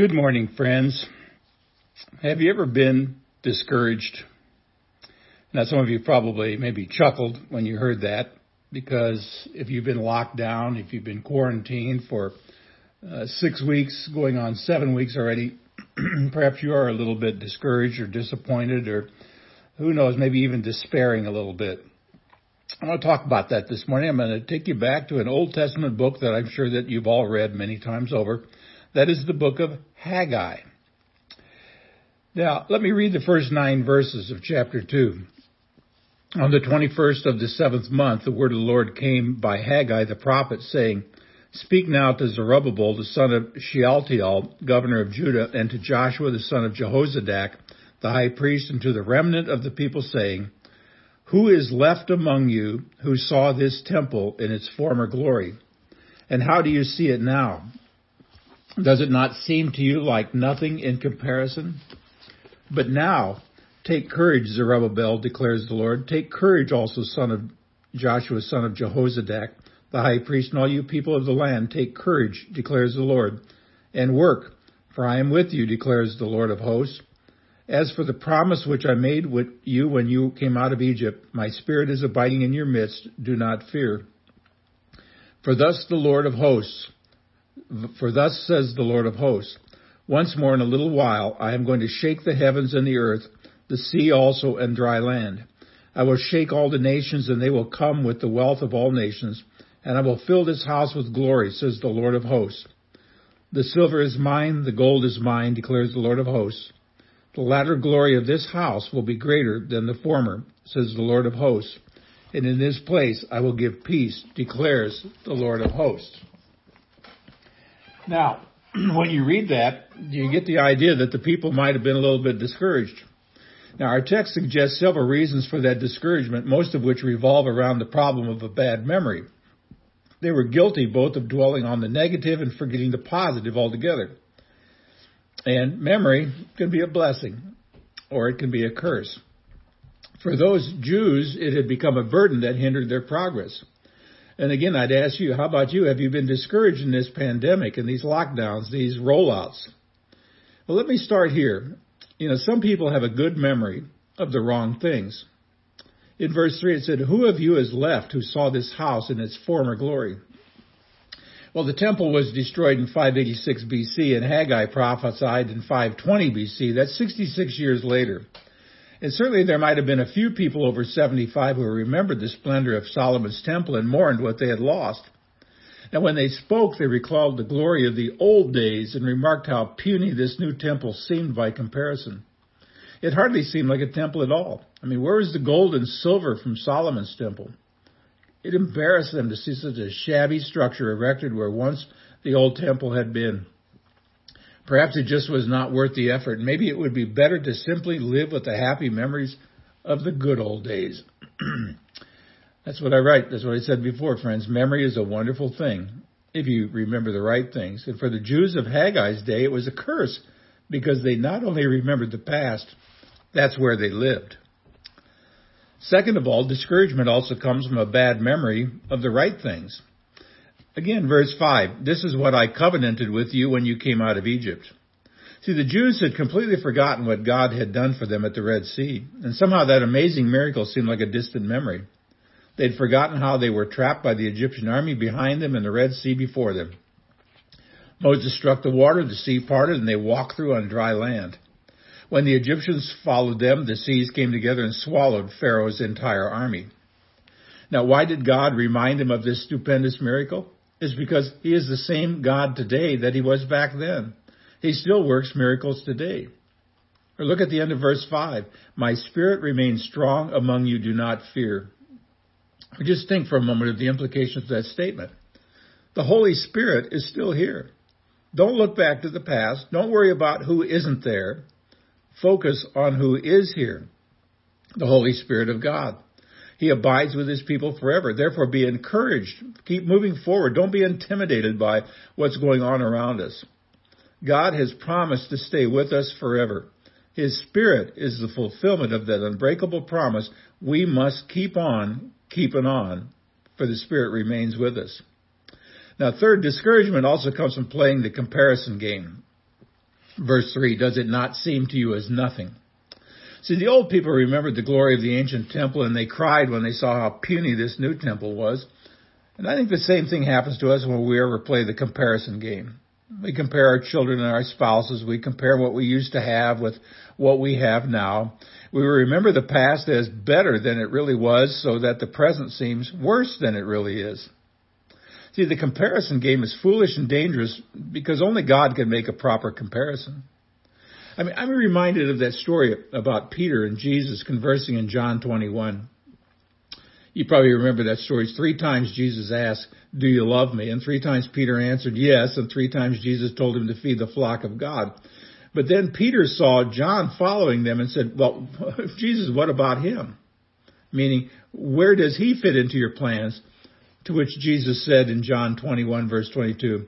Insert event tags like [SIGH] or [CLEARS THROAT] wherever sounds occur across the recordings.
Good morning, friends. Have you ever been discouraged? Now, some of you probably maybe chuckled when you heard that because if you've been locked down, if you've been quarantined for uh, six weeks, going on seven weeks already, [CLEARS THROAT] perhaps you are a little bit discouraged or disappointed or who knows, maybe even despairing a little bit. I want to talk about that this morning. I'm going to take you back to an Old Testament book that I'm sure that you've all read many times over. That is the book of Haggai. Now, let me read the first nine verses of chapter 2. On the 21st of the seventh month, the word of the Lord came by Haggai the prophet, saying, Speak now to Zerubbabel, the son of Shealtiel, governor of Judah, and to Joshua, the son of Jehozadak, the high priest, and to the remnant of the people, saying, Who is left among you who saw this temple in its former glory? And how do you see it now? Does it not seem to you like nothing in comparison? But now, take courage, Zerubbabel, declares the Lord. Take courage also, son of Joshua, son of Jehozadak, the high priest, and all you people of the land. Take courage, declares the Lord, and work, for I am with you, declares the Lord of hosts. As for the promise which I made with you when you came out of Egypt, my spirit is abiding in your midst. Do not fear. For thus the Lord of hosts, for thus says the Lord of hosts, once more in a little while I am going to shake the heavens and the earth, the sea also and dry land. I will shake all the nations and they will come with the wealth of all nations, and I will fill this house with glory, says the Lord of hosts. The silver is mine, the gold is mine, declares the Lord of hosts. The latter glory of this house will be greater than the former, says the Lord of hosts. And in this place I will give peace, declares the Lord of hosts. Now, [CLEARS THROAT] when you read that, you get the idea that the people might have been a little bit discouraged. Now, our text suggests several reasons for that discouragement, most of which revolve around the problem of a bad memory. They were guilty both of dwelling on the negative and forgetting the positive altogether. And memory can be a blessing, or it can be a curse. For those Jews, it had become a burden that hindered their progress. And again, I'd ask you, how about you? Have you been discouraged in this pandemic and these lockdowns, these rollouts? Well, let me start here. You know, some people have a good memory of the wrong things. In verse 3 it said, Who of you is left who saw this house in its former glory? Well, the temple was destroyed in 586 BC and Haggai prophesied in 520 BC. That's 66 years later. And certainly there might have been a few people over 75 who remembered the splendor of Solomon's temple and mourned what they had lost. Now when they spoke, they recalled the glory of the old days and remarked how puny this new temple seemed by comparison. It hardly seemed like a temple at all. I mean, where was the gold and silver from Solomon's temple? It embarrassed them to see such a shabby structure erected where once the old temple had been. Perhaps it just was not worth the effort. Maybe it would be better to simply live with the happy memories of the good old days. [CLEARS THROAT] That's what I write. That's what I said before, friends. Memory is a wonderful thing if you remember the right things. And for the Jews of Haggai's day, it was a curse because they not only remembered the past, that's where they lived. Second of all, discouragement also comes from a bad memory of the right things. Again, verse 5, this is what I covenanted with you when you came out of Egypt. See, the Jews had completely forgotten what God had done for them at the Red Sea, and somehow that amazing miracle seemed like a distant memory. They'd forgotten how they were trapped by the Egyptian army behind them and the Red Sea before them. Moses struck the water, the sea parted, and they walked through on dry land. When the Egyptians followed them, the seas came together and swallowed Pharaoh's entire army. Now, why did God remind them of this stupendous miracle? Is because he is the same God today that he was back then. He still works miracles today. Or look at the end of verse 5. My spirit remains strong among you, do not fear. Just think for a moment of the implications of that statement. The Holy Spirit is still here. Don't look back to the past. Don't worry about who isn't there. Focus on who is here. The Holy Spirit of God. He abides with his people forever. Therefore, be encouraged. Keep moving forward. Don't be intimidated by what's going on around us. God has promised to stay with us forever. His Spirit is the fulfillment of that unbreakable promise. We must keep on keeping on, for the Spirit remains with us. Now, third, discouragement also comes from playing the comparison game. Verse 3, does it not seem to you as nothing? See, the old people remembered the glory of the ancient temple and they cried when they saw how puny this new temple was. And I think the same thing happens to us when we ever play the comparison game. We compare our children and our spouses. We compare what we used to have with what we have now. We remember the past as better than it really was so that the present seems worse than it really is. See, the comparison game is foolish and dangerous because only God can make a proper comparison. I mean, I'm reminded of that story about Peter and Jesus conversing in John 21. You probably remember that story. Three times Jesus asked, do you love me? And three times Peter answered yes, and three times Jesus told him to feed the flock of God. But then Peter saw John following them and said, well, [LAUGHS] Jesus, what about him? Meaning, where does he fit into your plans? To which Jesus said in John 21 verse 22,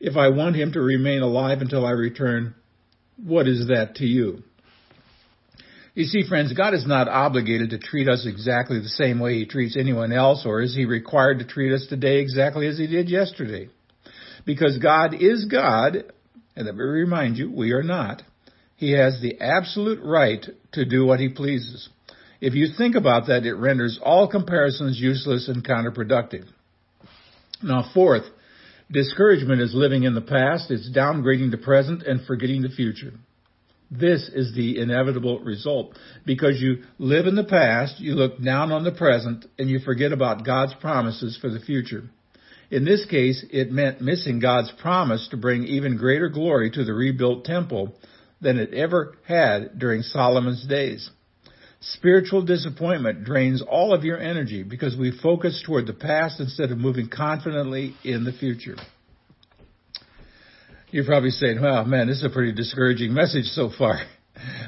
if I want him to remain alive until I return, what is that to you? You see, friends, God is not obligated to treat us exactly the same way He treats anyone else, or is He required to treat us today exactly as He did yesterday? Because God is God, and let me remind you, we are not. He has the absolute right to do what He pleases. If you think about that, it renders all comparisons useless and counterproductive. Now, fourth, discouragement is living in the past, it's downgrading the present and forgetting the future. This is the inevitable result. Because you live in the past, you look down on the present, and you forget about God's promises for the future. In this case, it meant missing God's promise to bring even greater glory to the rebuilt temple than it ever had during Solomon's days. Spiritual disappointment drains all of your energy because we focus toward the past instead of moving confidently in the future. You're probably saying, well, man, this is a pretty discouraging message so far. [LAUGHS]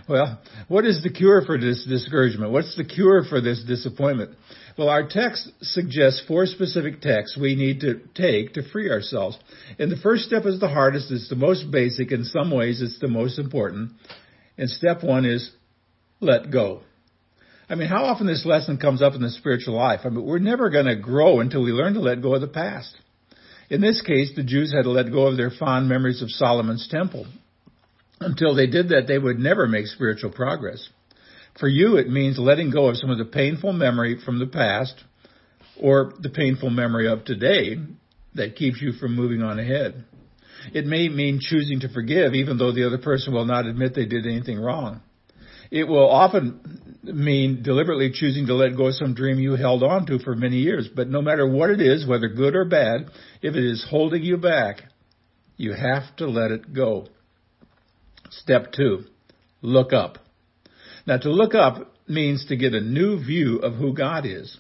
Well, what is the cure for this discouragement? What's the cure for this disappointment? Well, our text suggests four specific texts we need to take to free ourselves. And the first step is the hardest, it's the most basic, in some ways it's the most important. And step one is let go. I mean, how often this lesson comes up in the spiritual life? I mean, we're never going to grow until we learn to let go of the past. In this case, the Jews had to let go of their fond memories of Solomon's temple. Until they did that, they would never make spiritual progress. For you, it means letting go of some of the painful memory from the past or the painful memory of today that keeps you from moving on ahead. It may mean choosing to forgive even though the other person will not admit they did anything wrong. It will often mean deliberately choosing to let go of some dream you held on to for many years. But no matter what it is, whether good or bad, if it is holding you back, you have to let it go. Step two, look up. Now to look up means to get a new view of who God is.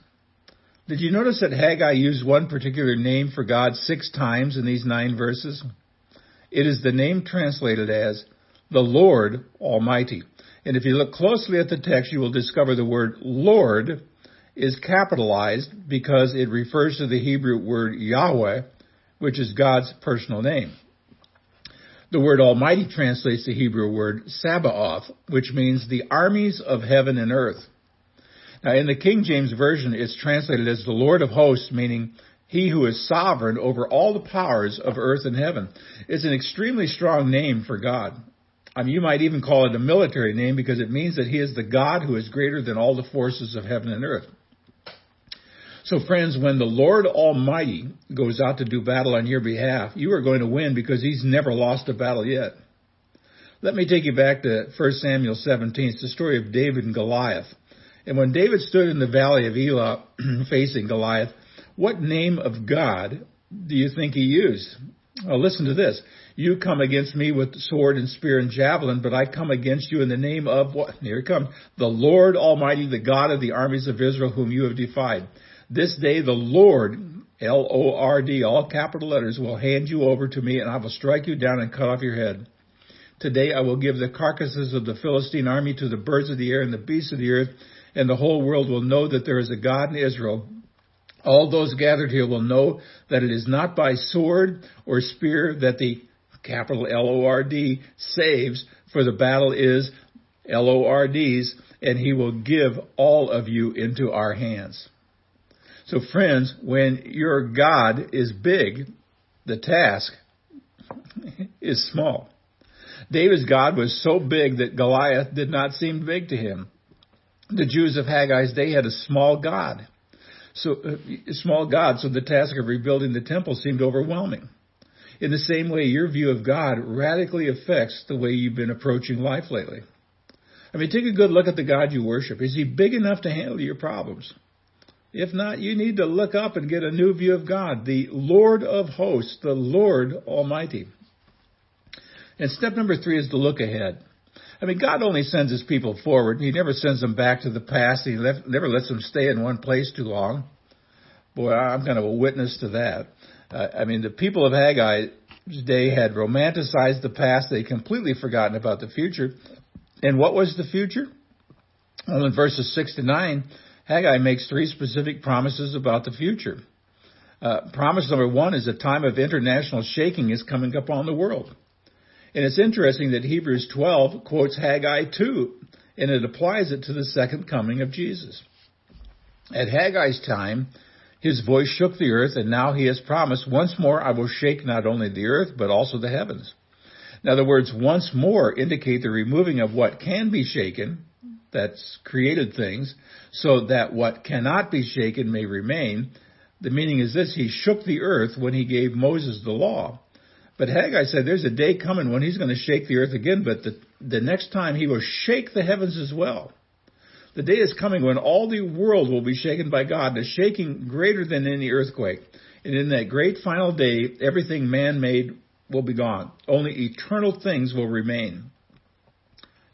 Did you notice that Haggai used one particular name for God six times in these nine verses? It is the name translated as the Lord Almighty. And if you look closely at the text, you will discover the word Lord is capitalized because it refers to the Hebrew word Yahweh, which is God's personal name. The word Almighty translates the Hebrew word Sabaoth, which means the armies of heaven and earth. Now in the King James Version, it's translated as the Lord of hosts, meaning he who is sovereign over all the powers of earth and heaven. It's an extremely strong name for God. I mean, you might even call it a military name because it means that he is the God who is greater than all the forces of heaven and earth. So friends, when the Lord Almighty goes out to do battle on your behalf, you are going to win because he's never lost a battle yet. Let me take you back to 1 Samuel 17. It's the story of David and Goliath. And when David stood in the valley of Elah [CLEARS THROAT] facing Goliath, what name of God do you think he used? Well, listen to this. You come against me with sword and spear and javelin, but I come against you in the name of what? Here it comes. The Lord Almighty, the God of the armies of Israel, whom you have defied. This day the Lord, L-O-R-D, all capital letters, will hand you over to me and I will strike you down and cut off your head. Today I will give the carcasses of the Philistine army to the birds of the air and the beasts of the earth, and the whole world will know that there is a God in Israel, all those gathered here will know that it is not by sword or spear that the capital L-O-R-D saves, for the battle is L-O-R-D's, and he will give all of you into our hands. So friends, when your God is big, the task is small. David's God was so big that Goliath did not seem big to him. The Jews of Haggai's day had a small God. So, uh, small God, so the task of rebuilding the temple seemed overwhelming. In the same way, your view of God radically affects the way you've been approaching life lately. I mean, take a good look at the God you worship. Is he big enough to handle your problems? If not, you need to look up and get a new view of God, the Lord of hosts, the Lord Almighty. And step number three is to look ahead. I mean, God only sends his people forward. He never sends them back to the past. He left, never lets them stay in one place too long. Boy, I'm kind of a witness to that. Uh, I mean, the people of Haggai's day had romanticized the past. They'd completely forgotten about the future. And what was the future? Well, in verses 6 to 9, Haggai makes three specific promises about the future. Uh, promise number one is a time of international shaking is coming upon the world. And it's interesting that Hebrews 12 quotes Haggai 2, and it applies it to the second coming of Jesus. At Haggai's time, his voice shook the earth, and now he has promised, once more I will shake not only the earth, but also the heavens. Now the words once more indicate the removing of what can be shaken, that's created things, so that what cannot be shaken may remain. The meaning is this, he shook the earth when he gave Moses the law. But Haggai said there's a day coming when he's going to shake the earth again, but the, the next time he will shake the heavens as well. The day is coming when all the world will be shaken by God, a shaking greater than any earthquake. And in that great final day, everything man made will be gone. Only eternal things will remain.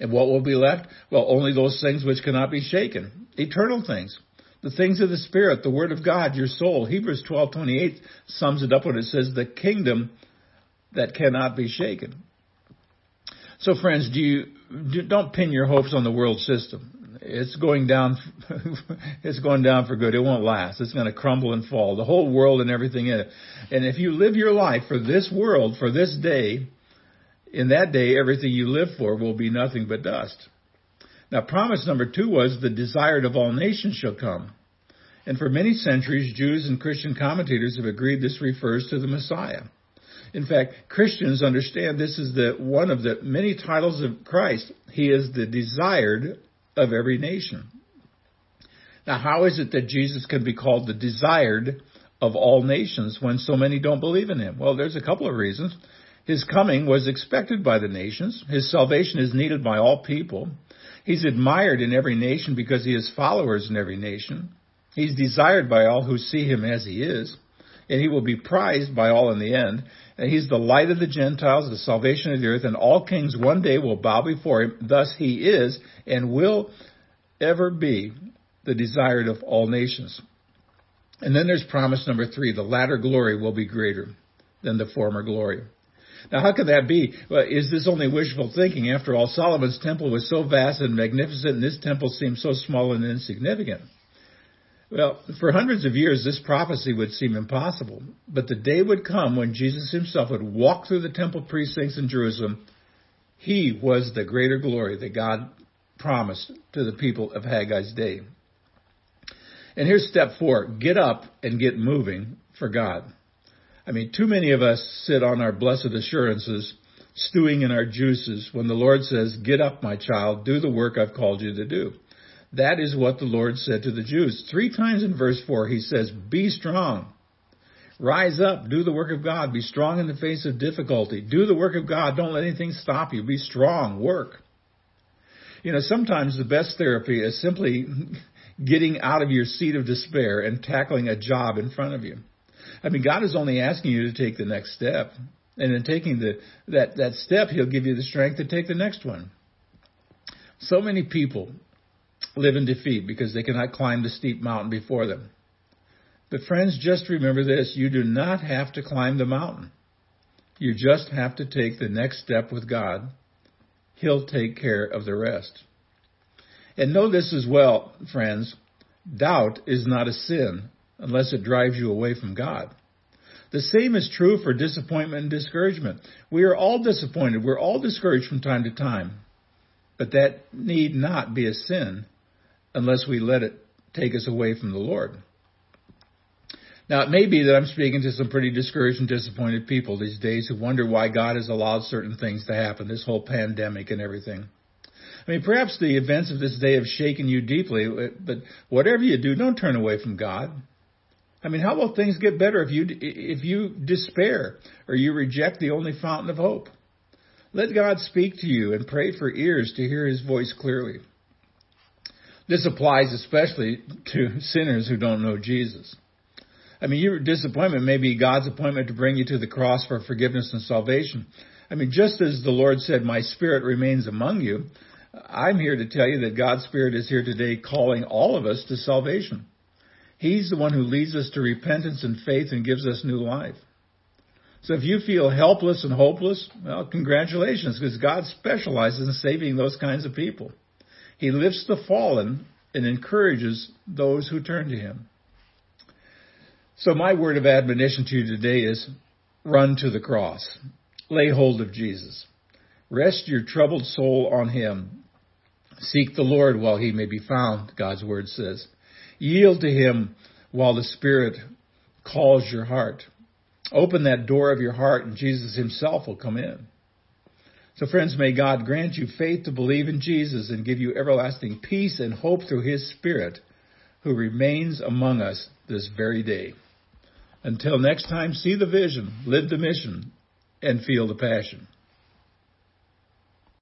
And what will be left? Well, only those things which cannot be shaken. Eternal things. The things of the Spirit, the Word of God, your soul. Hebrews 12:28 sums it up when it says the kingdom that cannot be shaken. So friends, do you do, don't pin your hopes on the world system. It's going down. [LAUGHS] it's going down for good. It won't last. It's going to crumble and fall. The whole world and everything in it. And if you live your life for this world, for this day, in that day, everything you live for will be nothing but dust. Now, promise number two was the desired of all nations shall come. And for many centuries, Jews and Christian commentators have agreed this refers to the Messiah. In fact, Christians understand this is the one of the many titles of Christ. He is the desired of every nation. Now, how is it that Jesus can be called the desired of all nations when so many don't believe in him? Well, there's a couple of reasons. His coming was expected by the nations. His salvation is needed by all people. He's admired in every nation because he has followers in every nation. He's desired by all who see him as he is, and he will be prized by all in the end. And he's the light of the Gentiles, the salvation of the earth, and all kings one day will bow before him. Thus he is and will ever be the desired of all nations. And then there's promise number three. The latter glory will be greater than the former glory. Now, how could that be? Well, is this only wishful thinking? After all, Solomon's temple was so vast and magnificent, and this temple seems so small and insignificant. Well, for hundreds of years, this prophecy would seem impossible. But the day would come when Jesus himself would walk through the temple precincts in Jerusalem. He was the greater glory that God promised to the people of Haggai's day. And here's step four get up and get moving for God. I mean, too many of us sit on our blessed assurances, stewing in our juices when the Lord says, Get up, my child, do the work I've called you to do. That is what the Lord said to the Jews. Three times in verse 4, he says, Be strong. Rise up. Do the work of God. Be strong in the face of difficulty. Do the work of God. Don't let anything stop you. Be strong. Work. You know, sometimes the best therapy is simply [LAUGHS] getting out of your seat of despair and tackling a job in front of you. I mean, God is only asking you to take the next step. And in taking the, that, that step, He'll give you the strength to take the next one. So many people live in defeat because they cannot climb the steep mountain before them. But friends, just remember this. You do not have to climb the mountain. You just have to take the next step with God. He'll take care of the rest. And know this as well, friends. Doubt is not a sin unless it drives you away from God. The same is true for disappointment and discouragement. We are all disappointed. We're all discouraged from time to time. But that need not be a sin unless we let it take us away from the Lord. Now, it may be that I'm speaking to some pretty discouraged and disappointed people these days who wonder why God has allowed certain things to happen, this whole pandemic and everything. I mean, perhaps the events of this day have shaken you deeply, but whatever you do, don't turn away from God. I mean, how will things get better if you if you despair or you reject the only fountain of hope? Let God speak to you and pray for ears to hear His voice clearly. This applies especially to sinners who don't know Jesus. I mean, your disappointment may be God's appointment to bring you to the cross for forgiveness and salvation. I mean, just as the Lord said, my spirit remains among you, I'm here to tell you that God's spirit is here today calling all of us to salvation. He's the one who leads us to repentance and faith and gives us new life. So if you feel helpless and hopeless, well, congratulations, because God specializes in saving those kinds of people. He lifts the fallen and encourages those who turn to Him. So my word of admonition to you today is run to the cross. Lay hold of Jesus. Rest your troubled soul on Him. Seek the Lord while He may be found, God's word says. Yield to Him while the Spirit calls your heart. Open that door of your heart and Jesus Himself will come in. So friends, may God grant you faith to believe in Jesus and give you everlasting peace and hope through His Spirit who remains among us this very day. Until next time, see the vision, live the mission, and feel the passion.